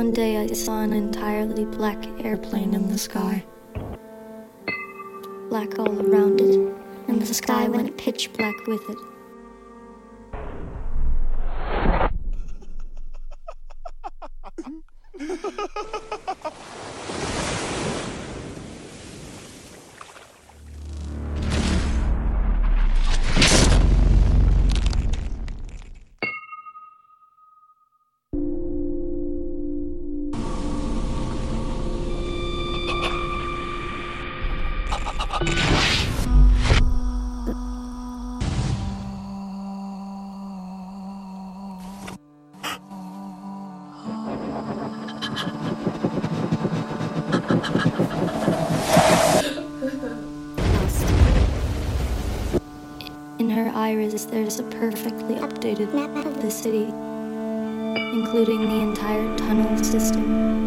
One day I saw an entirely black airplane in the sky. Black all around it, and the sky went pitch black with it. A perfectly updated map of the city, including the entire tunnel system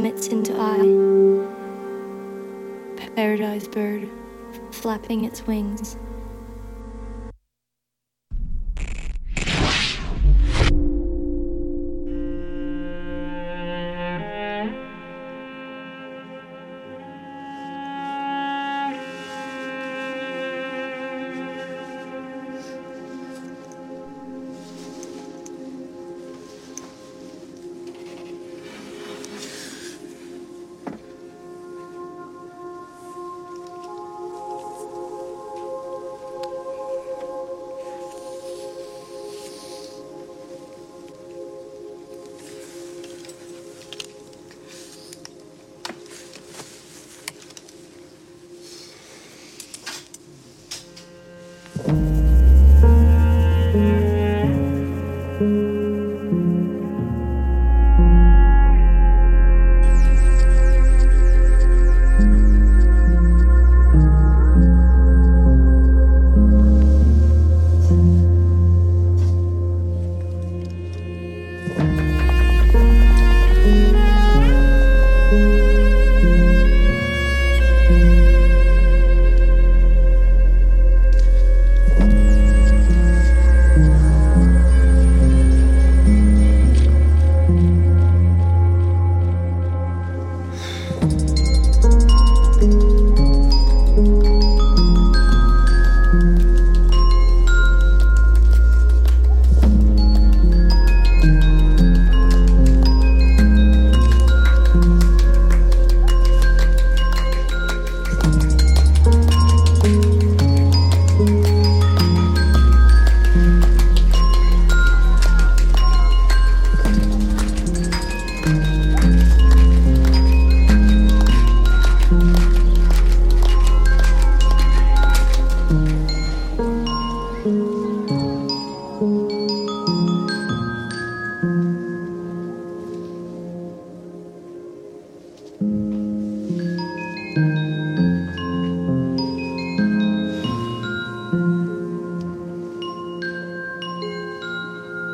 Vomits into eye. Paradise bird, flapping its wings.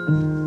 It's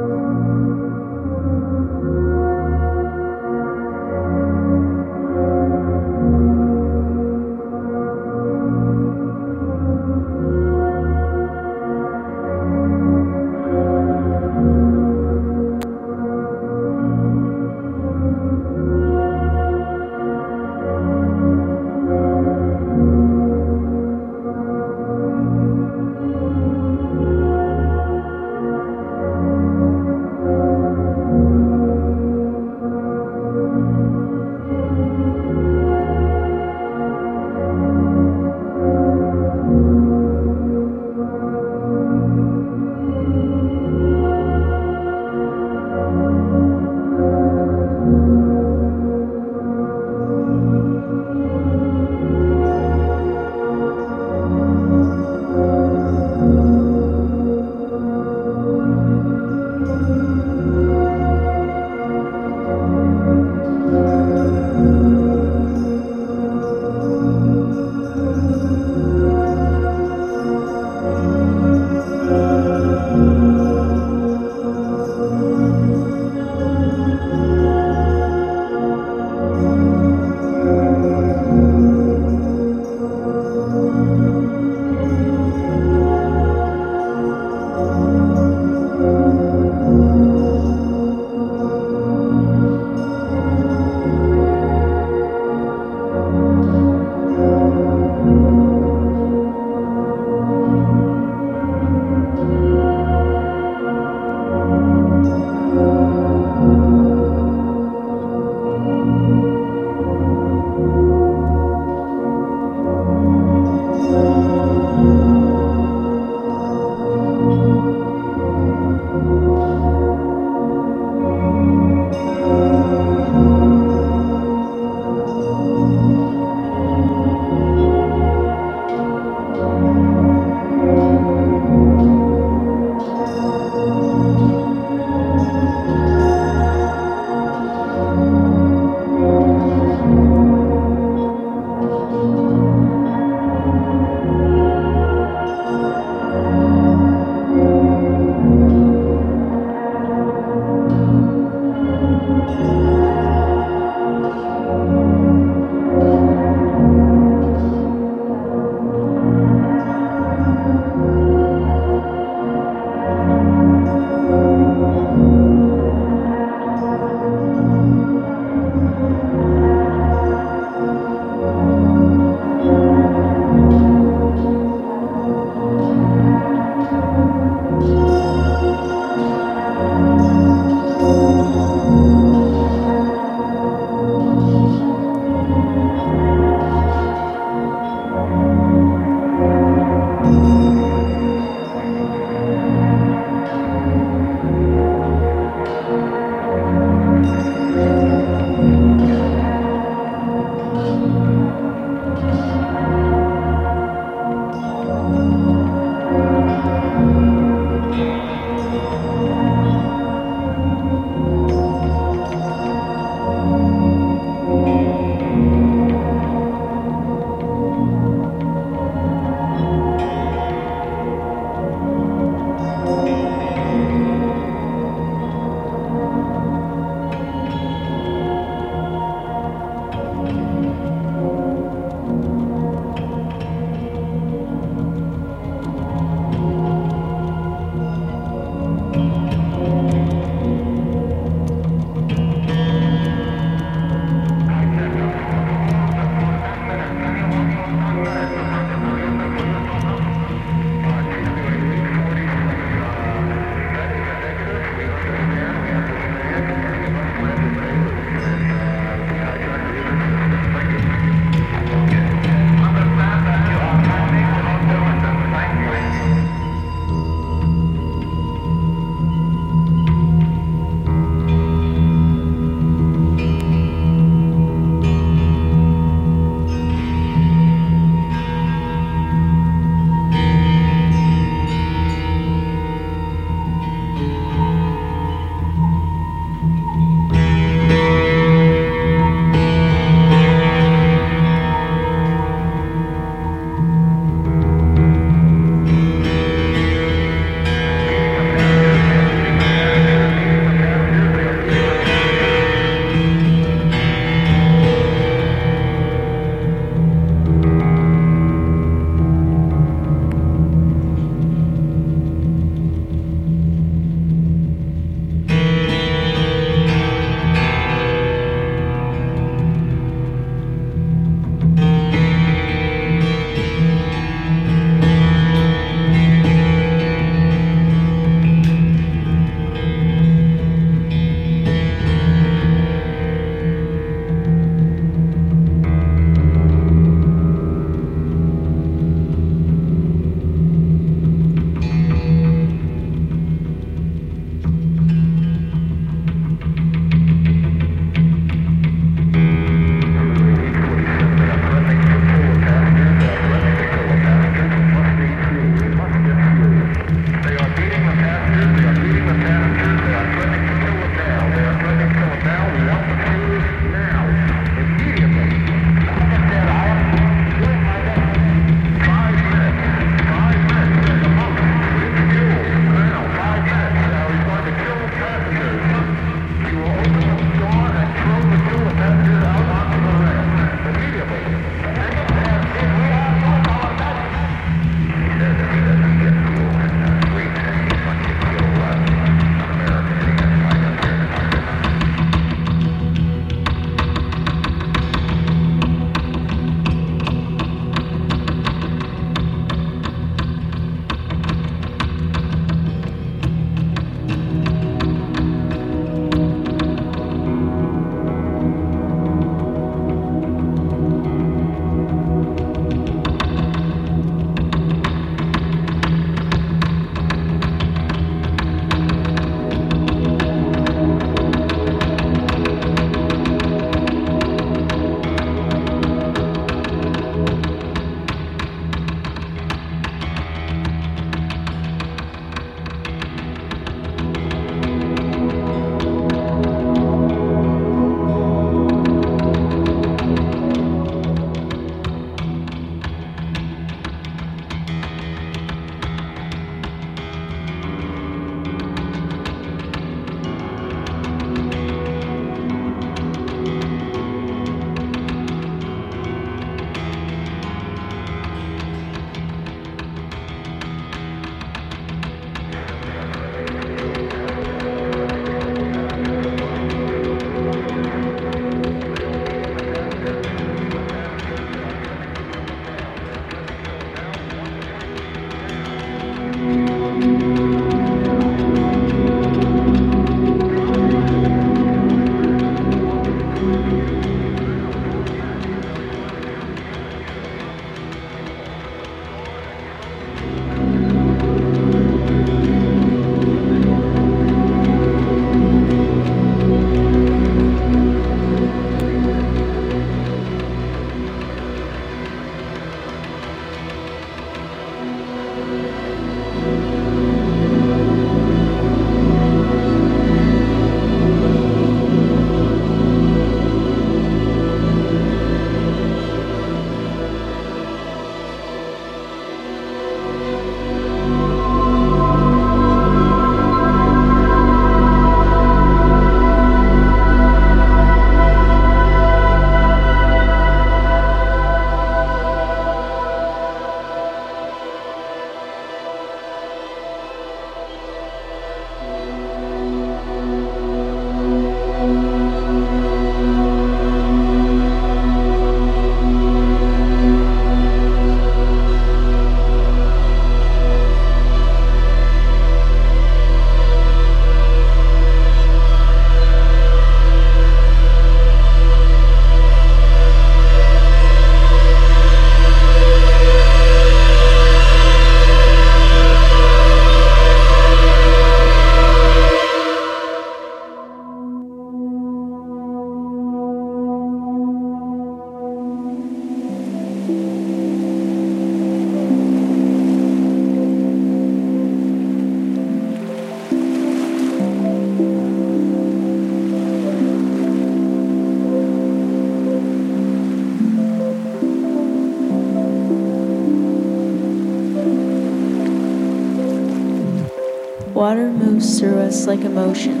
like emotions,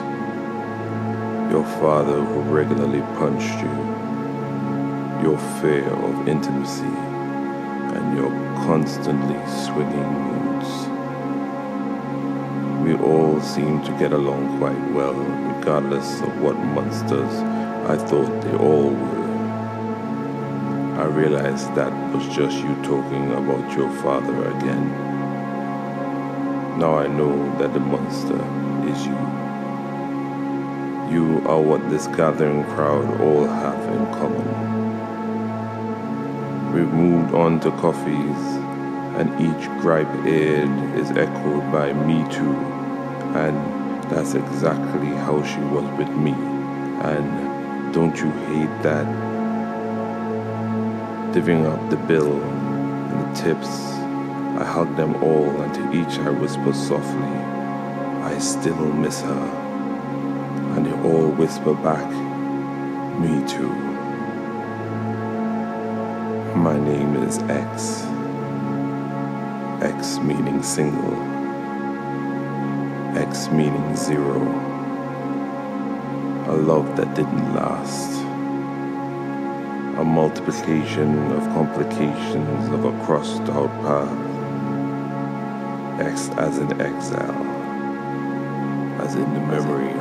Your father who regularly punched you, your fear of intimacy, and your constantly swinging moods. We all seem to get along quite well, regardless of what monsters I thought they all were. I realized that was just you talking about your father again. Now I know that the monster is you. You are what this gathering crowd all have in common. We've moved on to coffees, and each gripe aired is echoed by Me Too, and that's exactly how she was with me. And don't you hate that? divvying up the bill and the tips. I hug them all, and to each I whisper softly, I still miss her. And they all whisper back, Me too. My name is X. X meaning single. X meaning zero. A love that didn't last a multiplication of complications of a crossed out path. X as in exile, as in the memory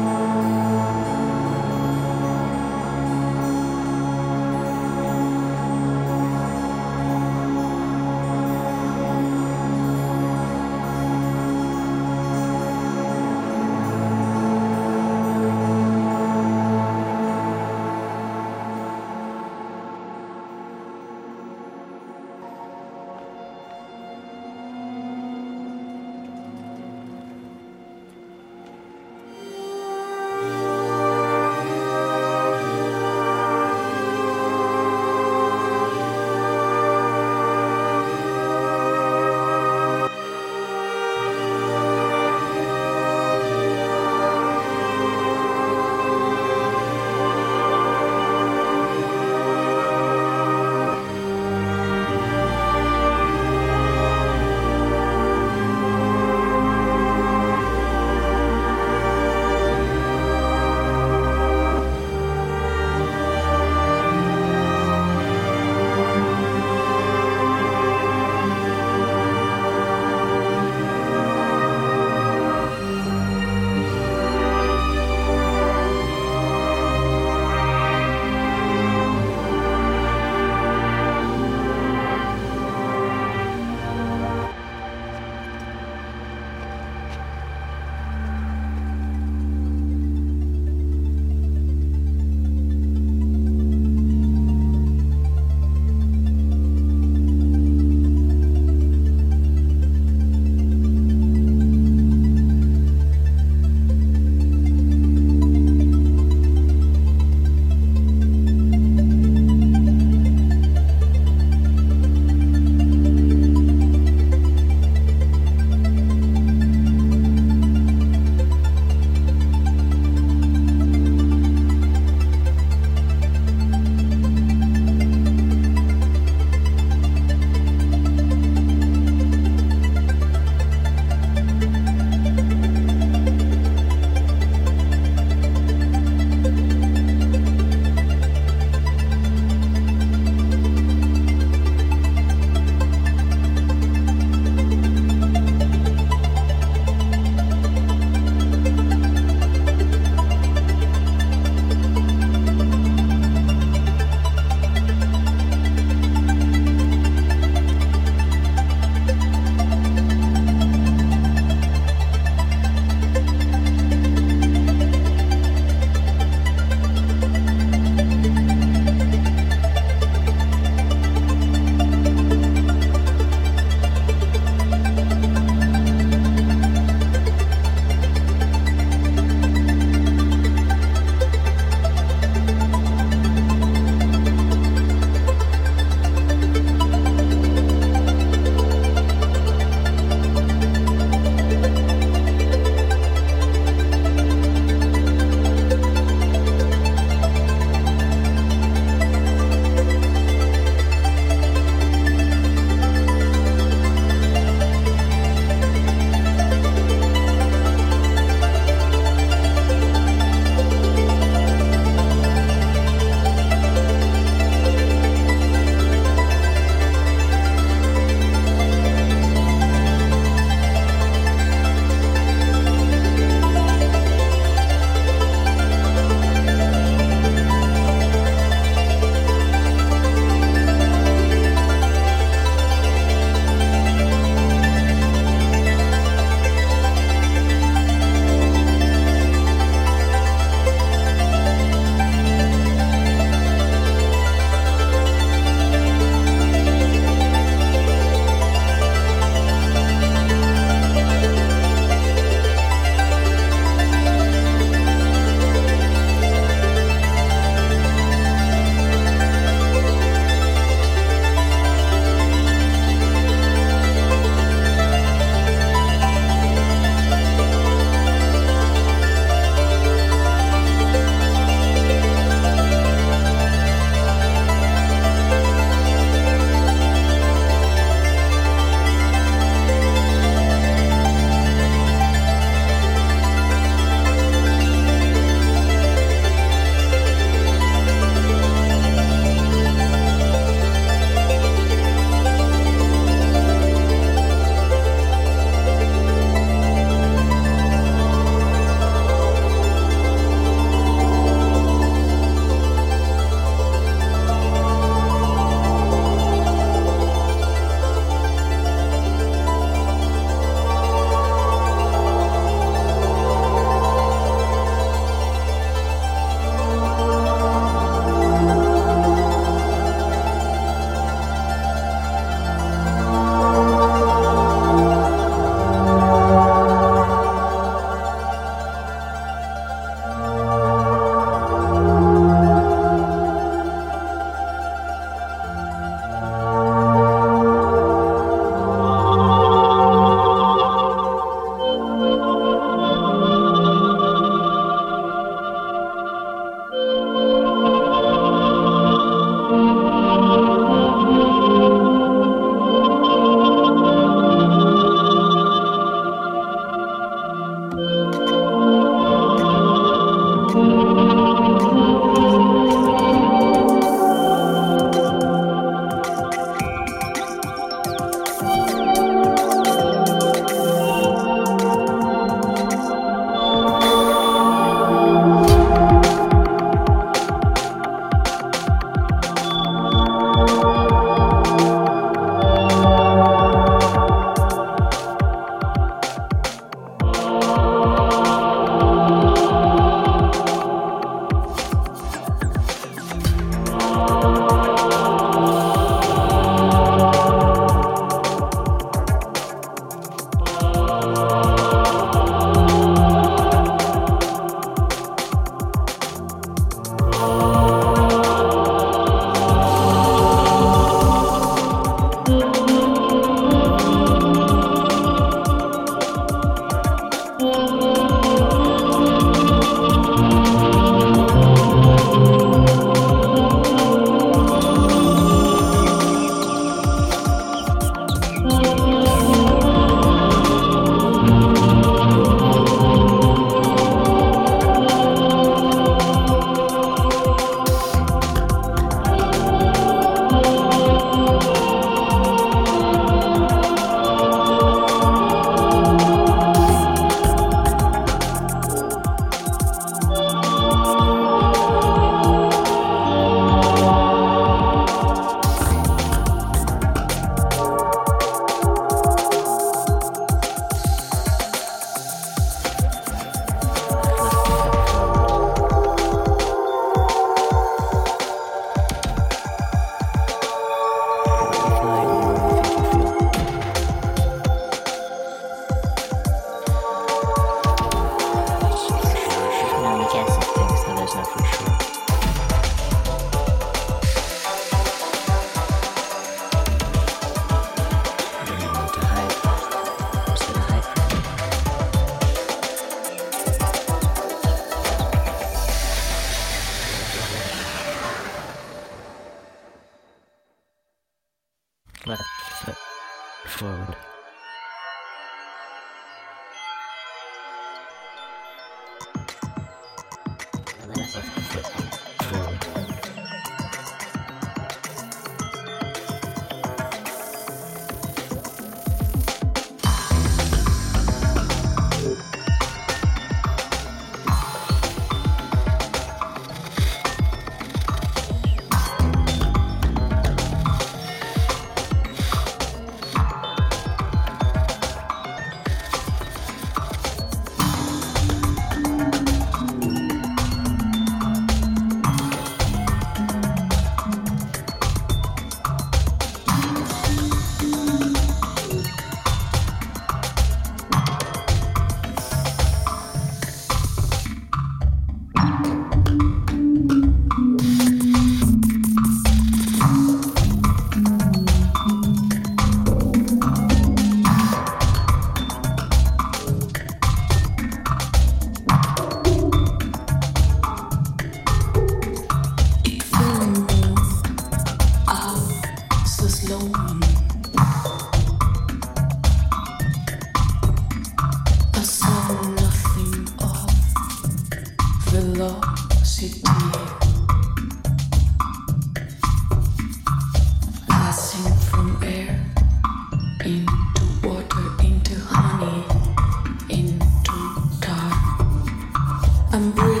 made of